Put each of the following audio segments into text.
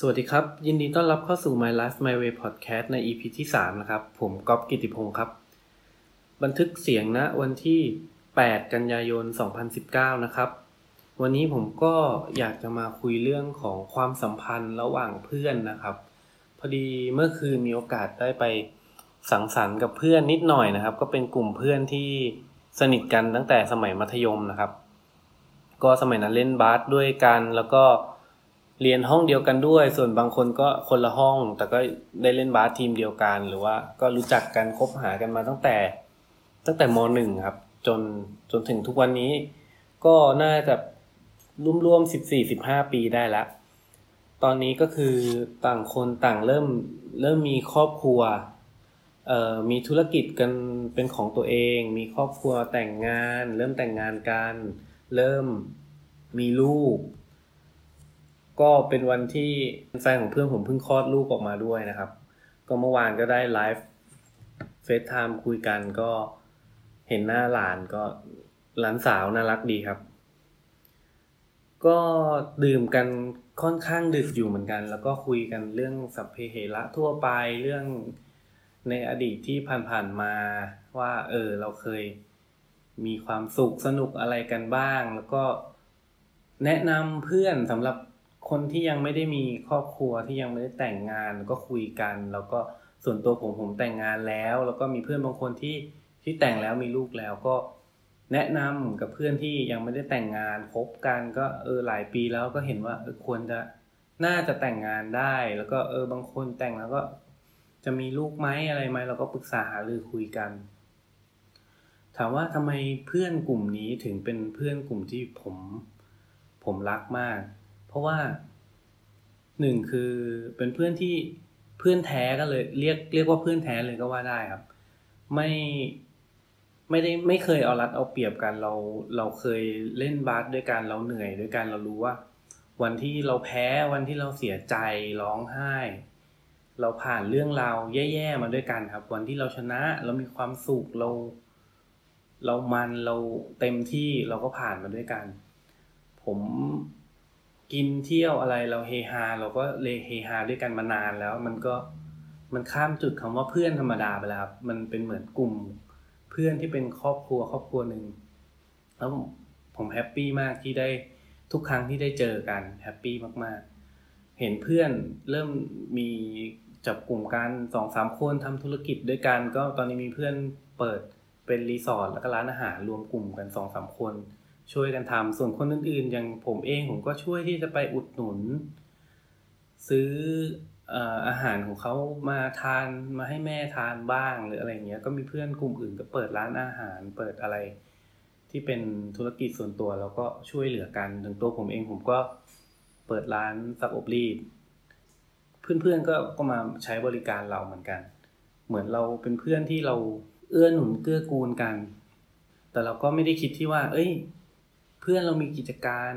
สวัสดีครับ ยินดีต้อนรับเข้าสู่ My Life My Way Podcast ใน EP ที่ 3 นะครับ ผมก๊อฟกิติพงศ์ครับ บันทึกเสียงณวันที่ 8 กันยายน 2019 นะครับ วันนี้ผมก็อยากจะมาคุยเรื่องของความสัมพันธ์ระหว่างเพื่อนนะครับ พอดีเมื่อคืนมีโอกาสได้ไปสังสรรค์กับเพื่อนนิดหน่อยนะครับ ก็เป็นกลุ่มเพื่อนที่สนิทกันตั้งแต่สมัยมัธยมนะครับ ก็สมัยนั้นเล่นบาสด้วยกันแล้วก็ เรียนห้องเดียวกันด้วย ส่วนบางคนก็คนละห้อง แต่ก็ได้เล่นบาสทีมเดียวกัน หรือว่าก็รู้จักกันคบหากันมาตั้งแต่ ตั้งแต่มหนึ่งครับ จนจนถึงทุกวันนี้ ก็น่าจะร่วมๆสิบสี่สิบห้าปีได้แล้วตอนนี้ก็คือต่างคนต่างเริ่มเริ่มมีครอบครัวเอ่อมีธุรกิจกันเป็นของตัวเอง มีครอบครัวแต่งงาน เริ่มแต่งงานกัน เริ่มมีลูก ก็เป็นวันที่แฟนของเพื่อนผมเพิ่งคลอดลูกออกมาด้วยนะครับ ก็เมื่อวานก็ได้ live FaceTime คุยกันก็เห็นหน้าหลานก็หลานสาวน่ารักดีครับ ก็ดื่มกันค่อนข้างดึกอยู่เหมือนกัน แล้วก็คุยกันเรื่องสัพเพเหระทั่วไปเรื่องในอดีตที่ผ่านๆมาว่า เออ เราเคยมีความสุขสนุกอะไรกันบ้าง แล้วก็แนะนำเพื่อนสำหรับ คนที่ยังไม่ได้มีครอบครัวที่ยังไม่ได้แต่งงานก็คุยกัน แล้วก็ส่วนตัวผมผมแต่งงานแล้ว แล้วก็มีเพื่อนบางคนที่ที่แต่งแล้วมีลูกแล้วก็แนะนำกับเพื่อนที่ยังไม่ได้แต่งงานคบกันก็เออหลายปีแล้วก็เห็นว่าควรจะน่าจะแต่งงานได้ แล้วก็เออบางคนแต่งแล้วก็จะมีลูกไหมอะไรไหมเราก็ปรึกษาหารือคุยกัน ถามว่าทำไมเพื่อนกลุ่มนี้ถึงเป็นเพื่อนกลุ่มที่ผมผมรักมาก เพราะว่าหนึ่งคือเป็นเพื่อนที่เพื่อนแท้ก็เลย เรียกเรียกว่าเพื่อนแท้เลยก็ว่าได้ครับ ไม่ไม่ได้ไม่เคยเอารัดเอาเปรียบกันเราเราเคยเล่นบาสด้วยกันเราเหนื่อยด้วยกันเรารู้ว่า วันที่เราแพ้วันที่เราเสียใจร้องไห้ เราผ่านเรื่องราวแย่ๆมาด้วยกันครับ วันที่เราชนะเรามีความสุขเรา เรามันเราเต็มที่เราก็ผ่านมาด้วยกัน ผม กินเที่ยวอะไรเราเฮฮาเราก็เลเฮฮาด้วยกันมานานแล้ว มันก็มันข้ามจุดคำว่าเพื่อนธรรมดาไปแล้วครับมันเป็นเหมือนกลุ่ม เพื่อนที่เป็นครอบครัวครอบครัวหนึ่งแล้วผม happy มากที่ได้ทุกครั้งที่ได้เจอกัน happy มากๆ เห็นเพื่อนเริ่มมีจับกลุ่มกันสองสามคนทำธุรกิจด้วยกัน ก็ตอนนี้มีเพื่อนเปิดเป็นรีสอร์ทแล้วก็ร้านอาหารรวมกลุ่มกันสองสามคน ช่วยกันทำส่วนคนอื่นๆ อย่างผมเองผมก็ช่วยที่จะไปอุดหนุน ซื้ออาหารของเขามาทานมาให้แม่ทานบ้างหรืออะไรเงี้ย ก็มีเพื่อนกลุ่มอื่นก็เปิดร้านอาหารเปิดอะไร ที่เป็นธุรกิจส่วนตัวแล้วก็ช่วยเหลือกันถึงตัวผมเองผมก็เปิดร้านซักอบรีดเพื่อนๆก็ก็มาใช้บริการเราเหมือนกัน เหมือนเราเป็นเพื่อนที่เราเอื้อหนุนเกื้อกูลกัน แต่เราก็ไม่ได้คิดที่ว่า เอ้ย พื่อนเรามีกิจการ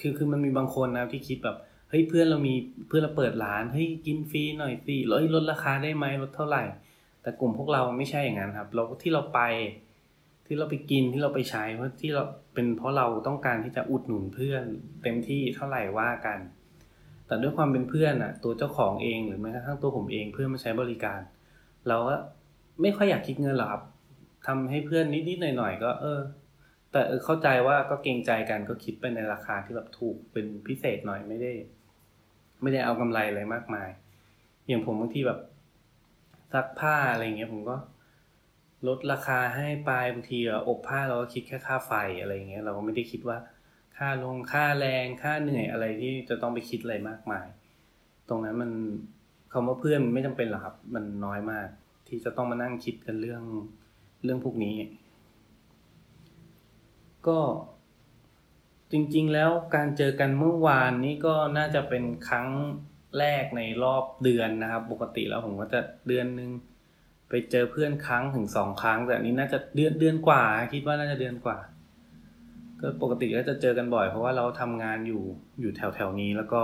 คือคือมันมีบางคนนะที่คิดแบบเฮ้ยเพื่อนเรามีเพื่อนเราเปิดร้านเฮ้ยกินฟรีหน่อยสิลดลดราคาได้ไหมลดเท่าไหร่ แต่กลุ่มพวกเราไม่ใช่อย่างนั้นครับ เราที่เราไปที่เราไปกินที่เราไปใช้เพราะที่เราเป็นเพราะเราต้องการที่จะอุดหนุนเพื่อนเต็มที่เท่าไหร่ว่ากัน แต่ด้วยความเป็นเพื่อนอะตัวเจ้าของเองหรือแม้กระทั่งตัวผมเองเพื่อนมาใช้บริการ เราก็ไม่ค่อยอยากคิดเงินหรอกครับทำให้เพื่อนนิดๆหน่อยๆก็เออ แต่เข้าใจว่าก็เกรงใจกันก็คิดไปในราคาที่แบบถูกเป็นพิเศษหน่อยไม่ได้ ไม่ได้เอากำไรอะไรมากมาย อย่างผมบางทีแบบซักผ้าอะไรเงี้ยผมก็ลดราคาให้ไปบางทีอบผ้าเราก็คิดแค่ค่าไฟอะไรเงี้ยเราก็ไม่ได้คิดว่าค่าลงค่าแรงค่าเหนื่อยอะไรที่จะต้องไปคิดอะไรมากมาย ตรงนั้นมันคำว่าเพื่อนมันไม่จำเป็นหรอกครับ มันน้อยมาก ที่จะต้องมานั่งคิดกันเรื่องเรื่องพวกนี้ ก็จริงๆ แล้วการเจอกันเมื่อวานนี้ก็น่าจะเป็นครั้งแรกในรอบเดือนนะครับ ปกติแล้วผมก็จะเดือนหนึ่งไปเจอเพื่อนครั้งถึงสองครั้ง แต่นี้น่าจะเดือนเดือนกว่า คิดว่าน่าจะเดือนกว่า ก็ปกติก็จะเจอกันบ่อย เพราะว่าเราทำงานอยู่อยู่แถวแถวนี้แล้วก็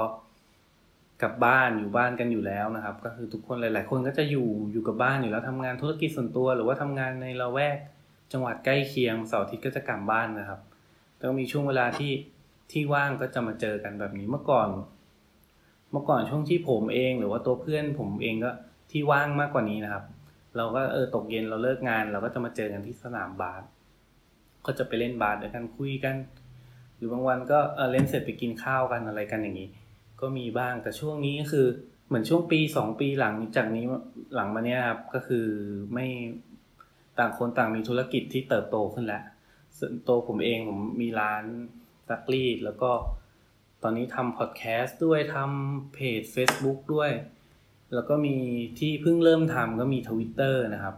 กลับบ้านอยู่บ้านกันอยู่แล้วนะครับ ก็คือทุกคนหลาย ๆ คนก็จะอยู่อยู่กับบ้านอยู่แล้วทำงานธุรกิจส่วนตัว หรือว่าทำงานในละแวก จังหวัดใกล้เคียงเสาร์อาทิตย์ก็จะกลับบ้านนะครับแล้วมีช่วงเวลาที่ที่ว่างก็จะมาเจอกันแบบนี้เมื่อก่อน เมื่อก่อนช่วงที่ผมเองหรือว่าตัวเพื่อนผมเองก็ที่ว่างมากกว่านี้นะครับ เราก็เออตกเย็นเราเลิกงาน เราก็จะมาเจอกันที่สนามบาสก็จะไปเล่นบาสด้วยกันคุยกัน หรือบางวันก็เออเล่นเสร็จไปกินข้าวกันอะไรกันอย่างนี้ ก็มีบ้างแต่ช่วงนี้ก็คือเหมือนช่วงปีสองปีหลังจากนี้หลังมาเนี้ยครับก็คือไม่ ต่างคนต่างมีธุรกิจที่เติบโตขึ้นแล้วส่วนตัวผมเองผมมีร้านซักรีดแล้วก็ตอนนี้ทำพอดแคสต์ด้วยทำเพจ Facebook ด้วย แล้วก็มีที่เพิ่งเริ่มทำก็มีทวิตเตอร์นะครับ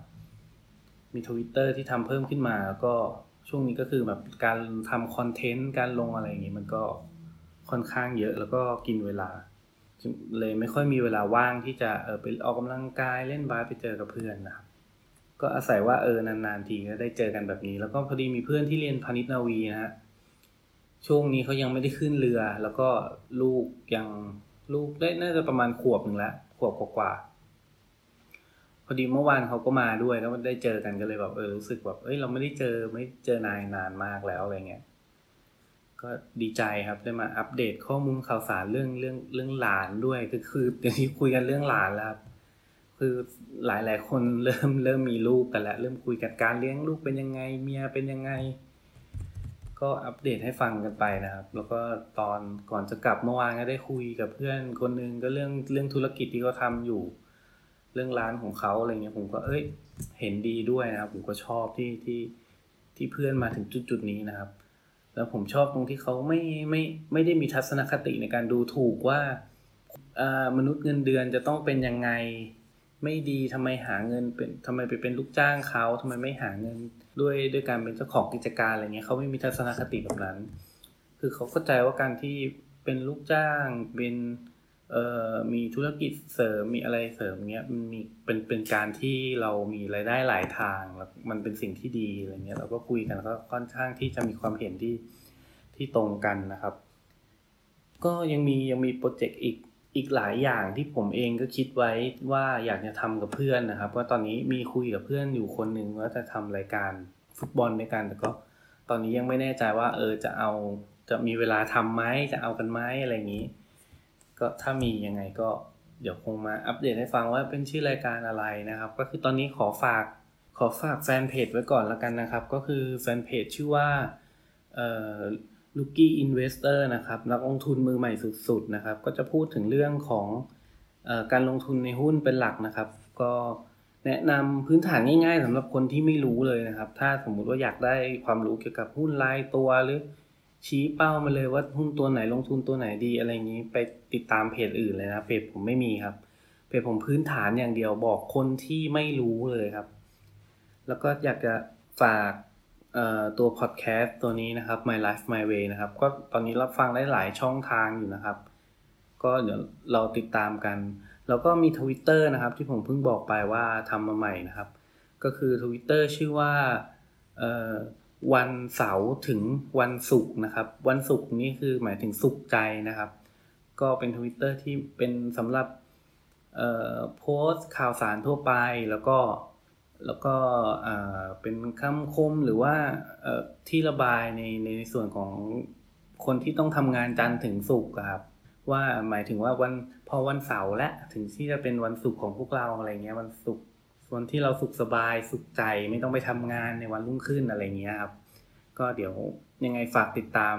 มีทวิตเตอร์ที่ทำเพิ่มขึ้นมาแล้วก็ช่วงนี้ก็คือแบบการทำคอนเทนต์การลงอะไรอย่างนี้มันก็ค่อนข้างเยอะแล้วก็กินเวลา เลยไม่ค่อยมีเวลาว่างที่จะเออไปออกกำลังกายเล่นบาสไปเจอกับเพื่อนนะครับ ก็อาศัยว่าเออนานๆทีก็ได้เจอกันแบบนี้ แล้วก็พอดีมีเพื่อนที่เรียนพาณิชย์นาวีนะฮะช่วงนี้เขายังไม่ได้ขึ้นเรือ แล้วก็ลูกยังลูกได้น่าจะประมาณขวบหนึ่งแล้วขวบกว่าพอดีเมื่อวานเขาก็มาด้วยแล้วได้เจอกันก็เลยแบบเออรู้สึกแบบเอ้ยเราไม่ได้เจอไม่เจอนายนานมากแล้วอะไรเงี้ยก็ดีใจครับได้มาอัปเดตข้อมูลข่าวสารเรื่องเรื่องเรื่องหลานด้วยก็คือเดี๋ยวนี้คุยกันเรื่องหลานแล้วคื คือหลายหลายคนเริ่มเริ่มมีลูกกันแล้วเริ่มคุยกันการเลี้ยงลูกเป็นยังไงเมียเป็นยังไง ก็อัปเดตให้ฟังกันไปนะครับ แล้วก็ตอนก่อนจะกลับเมื่อวานก็ได้คุยกับเพื่อนคนนึงก็เรื่องเรื่องธุรกิจที่เขาทาอยู่ เรื่องร้านของเขาอะไรเงี้ยผมก็เอ้ย เห็นดีด้วยนะครับผมก็ชอบที่ที่ที่เพื่อนมาถึงจุดจุดนี้นะครับ แล้วผมชอบตรงที่เขาไม่ไม่ไม่ได้มีทัศนคติในการดูถูกว่ามนุษย์เงินเดือนจะต้องเป็นยังไง ไม่ดีทำไมหาเงินเป็นทำไมไปเป็นลูกจ้างเขาทำไมไม่หาเงินด้วยด้วยการเป็นเจ้าของกิจการอะไรเงี้ยเขาไม่มีทัศนคติแบบนั้น คือเขาเข้าใจว่าการที่เป็นลูกจ้างเป็นเอ่อมีธุรกิจเสริมมีอะไรเสริมเงี้ยมันมีเป็นเป็นการที่เรามีรายได้หลายทางแล้วมันเป็นสิ่งที่ดีอะไรเงี้ยเราก็คุยกันแล้วก็ค่อนข้างที่จะมีความเห็นที่ที่ตรงกันนะครับ ก็ยังมียังมีโปรเจกต์อีก อีกหลายอย่างที่ผมเองก็คิดไว้ว่าอยากจะทำกับเพื่อนนะครับก็ตอนนี้มีคุยกับเพื่อนอยู่คนหนึ่งว่าจะทำรายการฟุตบอลในกันแต่ก็ตอนนี้ยังไม่แน่ใจว่า เออจะเอาจะมีเวลาทำไหมจะเอากันไหมอะไรอย่างนี้ ก็ถ้ามียังไงก็เดี๋ยวคงมาอัปเดตให้ฟังว่าเป็นชื่อรายการอะไรนะครับ ก็คือตอนนี้ขอฝากขอฝากแฟนเพจไว้ก่อนแล้วกันนะครับ ก็คือแฟนเพจชื่อว่าเอ่อ Rookie Investor นะครับนักลงทุนมือใหม่สุดๆนะครับ ก็จะพูดถึงเรื่องของการลงทุนในหุ้นเป็นหลักนะครับ ก็แนะนำพื้นฐานง่ายๆสำหรับคนที่ไม่รู้เลยนะครับ ถ้าสมมุติว่าอยากได้ความรู้เกี่ยวกับหุ้นรายตัวหรือชี้เป้ามาเลยว่าหุ้นตัวไหนลงทุนตัวไหนดีอะไรอย่างนี้ไปติดตามเพจอื่นเลยนะเพจผมไม่มีครับ เพจผมพื้นฐานอย่างเดียวบอกคนที่ไม่รู้เลยครับ แล้วก็อยากจะฝาก ตัวพอดแคสต์ตัวนี้นะครับ My Life My Way นะครับ ก็ตอนนี้รับฟังได้หลายช่องทางอยู่นะครับ ก็เดี๋ยวเราติดตามกัน แล้วก็มีทวิตเตอร์นะครับ ที่ผมเพิ่งบอกไปว่าทำมาใหม่นะครับ ก็คือทวิตเตอร์ชื่อว่าวันเสาร์ถึงวันศุกร์นะครับ วันศุกร์นี่คือหมายถึงสุขใจนะครับ ก็เป็นทวิตเตอร์ที่เป็นสำหรับโพสต์ข่าวสารทั่วไปแล้วก็ แล้วก็เป็นคำคมหรือว่าที่ระบายในในส่วนของคนที่ต้องทำงานจันทร์ถึงศุกร์ครับ ว่าหมายถึงว่าวันพอวันเสาร์และถึงที่จะเป็นวันศุกร์ของพวกเราอะไรเงี้ยวันศุกร์วันที่เราสุขสบายสุขใจไม่ต้องไปทำงานในวันรุ่งขึ้นอะไรเงี้ยครับ ก็เดี๋ยวยังไงฝากติดตาม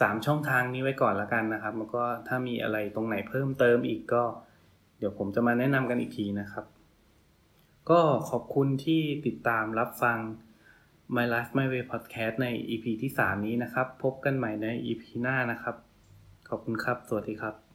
สามช่องทางนี้ไว้ก่อนละกันนะครับ แล้วก็ถ้ามีอะไรตรงไหนเพิ่มเติมอีกก็ เดี๋ยวผมจะมาแนะนำกันอีกทีนะครับ ก็ขอบคุณที่ติดตามรับฟัง My Life My Way Podcast ใน EP ที่ 3 นี้นะครับ พบกันใหม่ใน EP หน้านะครับ ขอบคุณครับ สวัสดีครับ